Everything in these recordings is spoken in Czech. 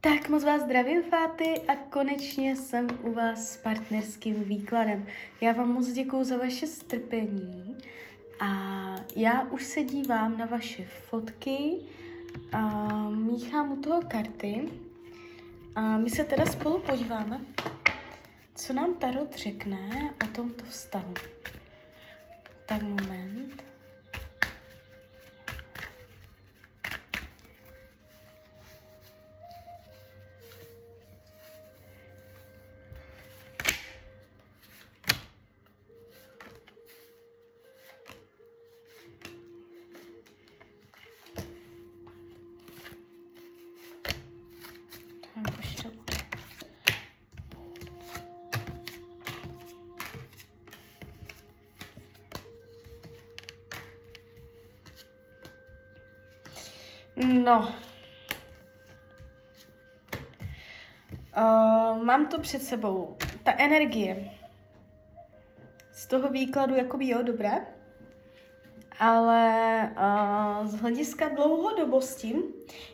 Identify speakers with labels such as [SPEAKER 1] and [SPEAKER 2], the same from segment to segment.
[SPEAKER 1] Tak moc vás zdravím, Fáty, a konečně jsem u vás s partnerským výkladem. Já vám moc děkuju za vaše strpení a já už se dívám na vaše fotky a míchám u toho karty a my se teda spolu podíváme, co nám Tarot řekne o tomto vztahu. Tak moment. No. Uh, mám to před sebou. Ta energie z toho výkladu jakoby jo, dobré, ale uh, z hlediska dlouhodobosti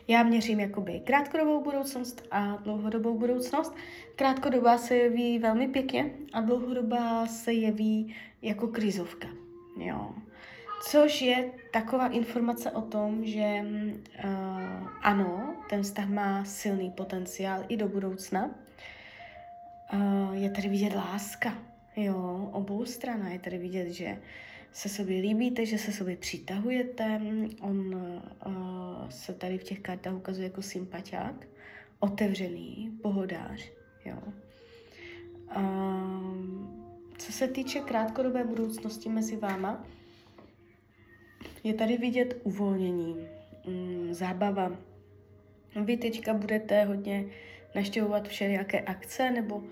[SPEAKER 1] já měřím jakoby krátkodobou budoucnost a dlouhodobou budoucnost. Krátkodobá se jeví velmi pěkně a dlouhodobá se jeví jako krizovka. Jo. Což je taková informace o tom, že uh, ano, ten vztah má silný potenciál i do budoucna. Uh, je tady vidět láska, jo, obou strana. Je tady vidět, že se sobě líbíte, že se sobě přitahujete. On uh, se tady v těch kartách ukazuje jako sympatiák, otevřený, pohodář, jo. Uh, co se týče krátkodobé budoucnosti mezi váma, je tady vidět uvolnění, mm, zábava. Vy teďka budete hodně naštěvovat všelijaké akce nebo uh,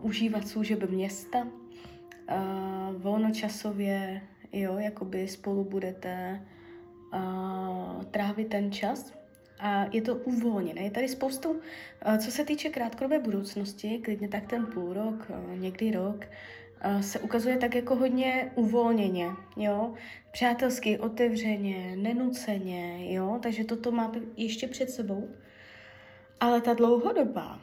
[SPEAKER 1] užívat služeb města. Uh, volnočasově, jo, jakoby spolu budete uh, trávit ten čas. A je to uvolněné. Je tady spoustu, uh, co se týče krátkodobé budoucnosti, klidně tak ten půl rok, uh, někdy rok, se ukazuje tak jako hodně uvolněně, jo, přátelsky, otevřeně, nenuceně, jo, takže toto máte ještě před sebou. Ale ta dlouhodobá,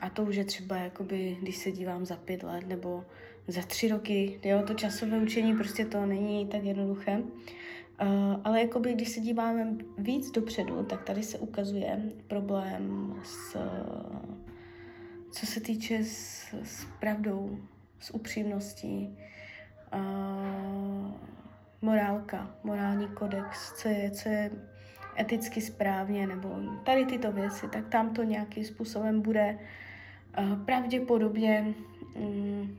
[SPEAKER 1] a to už je třeba jakoby, když se dívám za pět let nebo za tři roky, jo, to časové učení prostě to není tak jednoduché. Uh, ale jakoby, když se díváme víc dopředu, tak tady se ukazuje problém s, co se týče s, s pravdou, s upřímností, uh, morálka, morální kodex, co je, co je eticky správně, nebo tady tyto věci, tak tam to nějakým způsobem bude uh, pravděpodobně um,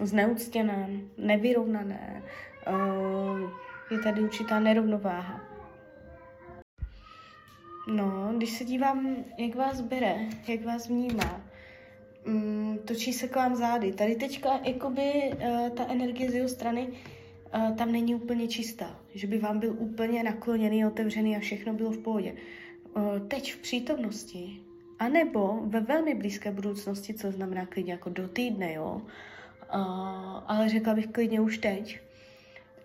[SPEAKER 1] zneuctěné, nevyrovnané, uh, je tady určitá nerovnováha. No, když se dívám, jak vás bere, jak vás vnímá, mm, točí se k vám zády. Tady teďka jakoby uh, ta energie z jeho strany uh, tam není úplně čistá, že by vám byl úplně nakloněný, otevřený a všechno bylo v pohodě. Uh, teď v přítomnosti, anebo ve velmi blízké budoucnosti, co znamená klidně jako do týdne, jo, uh, ale řekla bych klidně už teď,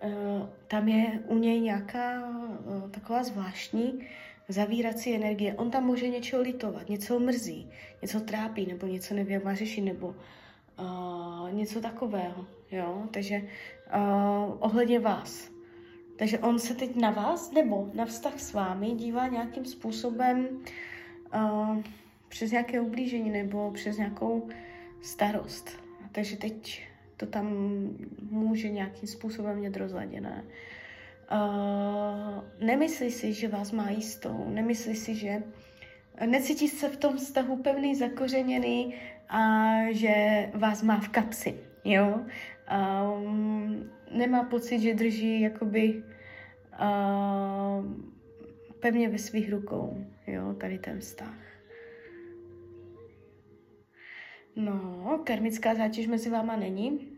[SPEAKER 1] uh, tam je u něj nějaká uh, taková zvláštní zavírací energie. On tam může něčeho litovat, něco mrzí, něco trápí, nebo něco neví, jak má řešit, nebo uh, něco takového, jo. Takže uh, ohledně vás. Takže on se teď na vás nebo na vztah s vámi dívá nějakým způsobem uh, přes nějaké ublížení nebo přes nějakou starost. Takže teď to tam může nějakým způsobem mít rozladěné. Uh, nemyslí si, že vás má jistou, nemyslí si, že necítí se v tom vztahu pevný, zakořeněný a že vás má v kapsi, jo. Um, nemá pocit, že drží jakoby uh, pevně ve svých rukou, jo, tady ten vztah. No, karmická zátěž mezi váma není.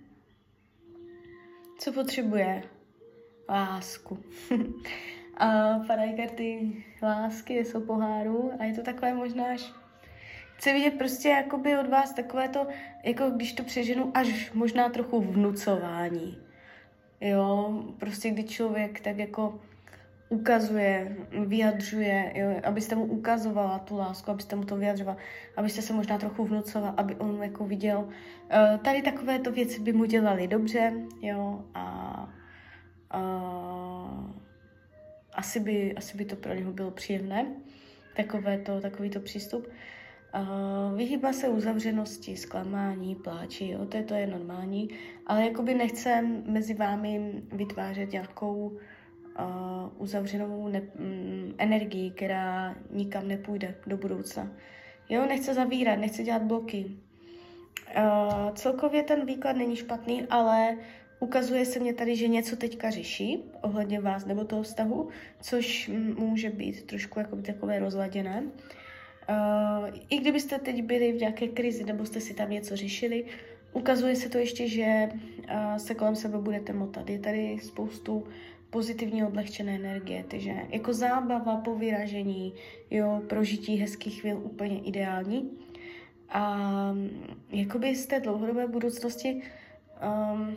[SPEAKER 1] Co potřebuje? Lásku. a padají karty lásky, jsou poháru a je to takové možná až chci vidět prostě jakoby od vás takové to, jako když to přeženu, až možná trochu vnucování. Jo, prostě kdy člověk tak jako ukazuje, vyjadřuje, jo, abyste mu ukazovala tu lásku, abyste mu to vyjadřovala, abyste se možná trochu vnucovala, aby on jako viděl. Uh, tady takovéto věci by mu dělaly dobře, jo, a uh, asi, by, asi by to pro něho bylo příjemné, takovéto, takovýto přístup. Uh, vyhýbá se uzavřenosti, zklamání, pláči, jo, to je, to je normální, ale jakoby nechce mezi vámi vytvářet nějakou uh, uzavřenou ne- um, energii, která nikam nepůjde do budoucna. Jo, nechce zavírat, nechce dělat bloky. Uh, celkově ten výklad není špatný, ale ukazuje se mě tady, že něco teďka řeší ohledně vás nebo toho vztahu, což může být trošku jako takové rozladěné. Uh, I kdybyste teď byli v nějaké krizi nebo jste si tam něco řešili, ukazuje se to ještě, že uh, se kolem sebe budete motat. Je tady spoustu pozitivní odlehčené energie, takže jako zábava po vyražení, jo, prožití hezkých chvíl úplně ideální. A jakoby z té dlouhodobé budoucnosti um,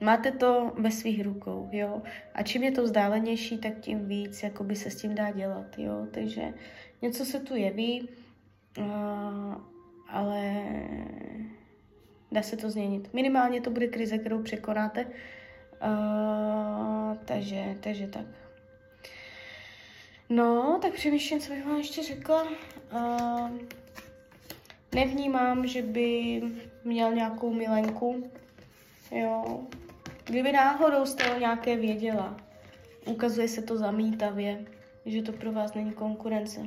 [SPEAKER 1] máte to ve svých rukou, jo. A čím je to vzdálenější, tak tím víc jakoby se s tím dá dělat, jo. Takže něco se tu jeví, ale dá se to změnit. Minimálně to bude krize, kterou překonáte, takže, takže tak. No, tak přemýšlím, co bych vám ještě řekla. Nevnímám, že by měl nějakou milenku. Jo. Kdyby náhodou jste o nějaké věděla, ukazuje se to zamítavě, že to pro vás není konkurence.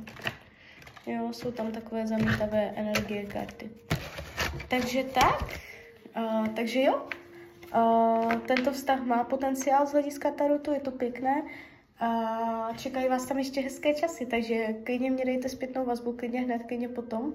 [SPEAKER 1] Jo, jsou tam takové zamítavé energie karty. Takže tak, uh, takže jo, Uh, tento vztah má potenciál z hlediska tarotu, je to pěkné. A čekají vás tam ještě hezké časy, takže klidně mě dejte zpětnou vazbu, klidně hned, klidně potom.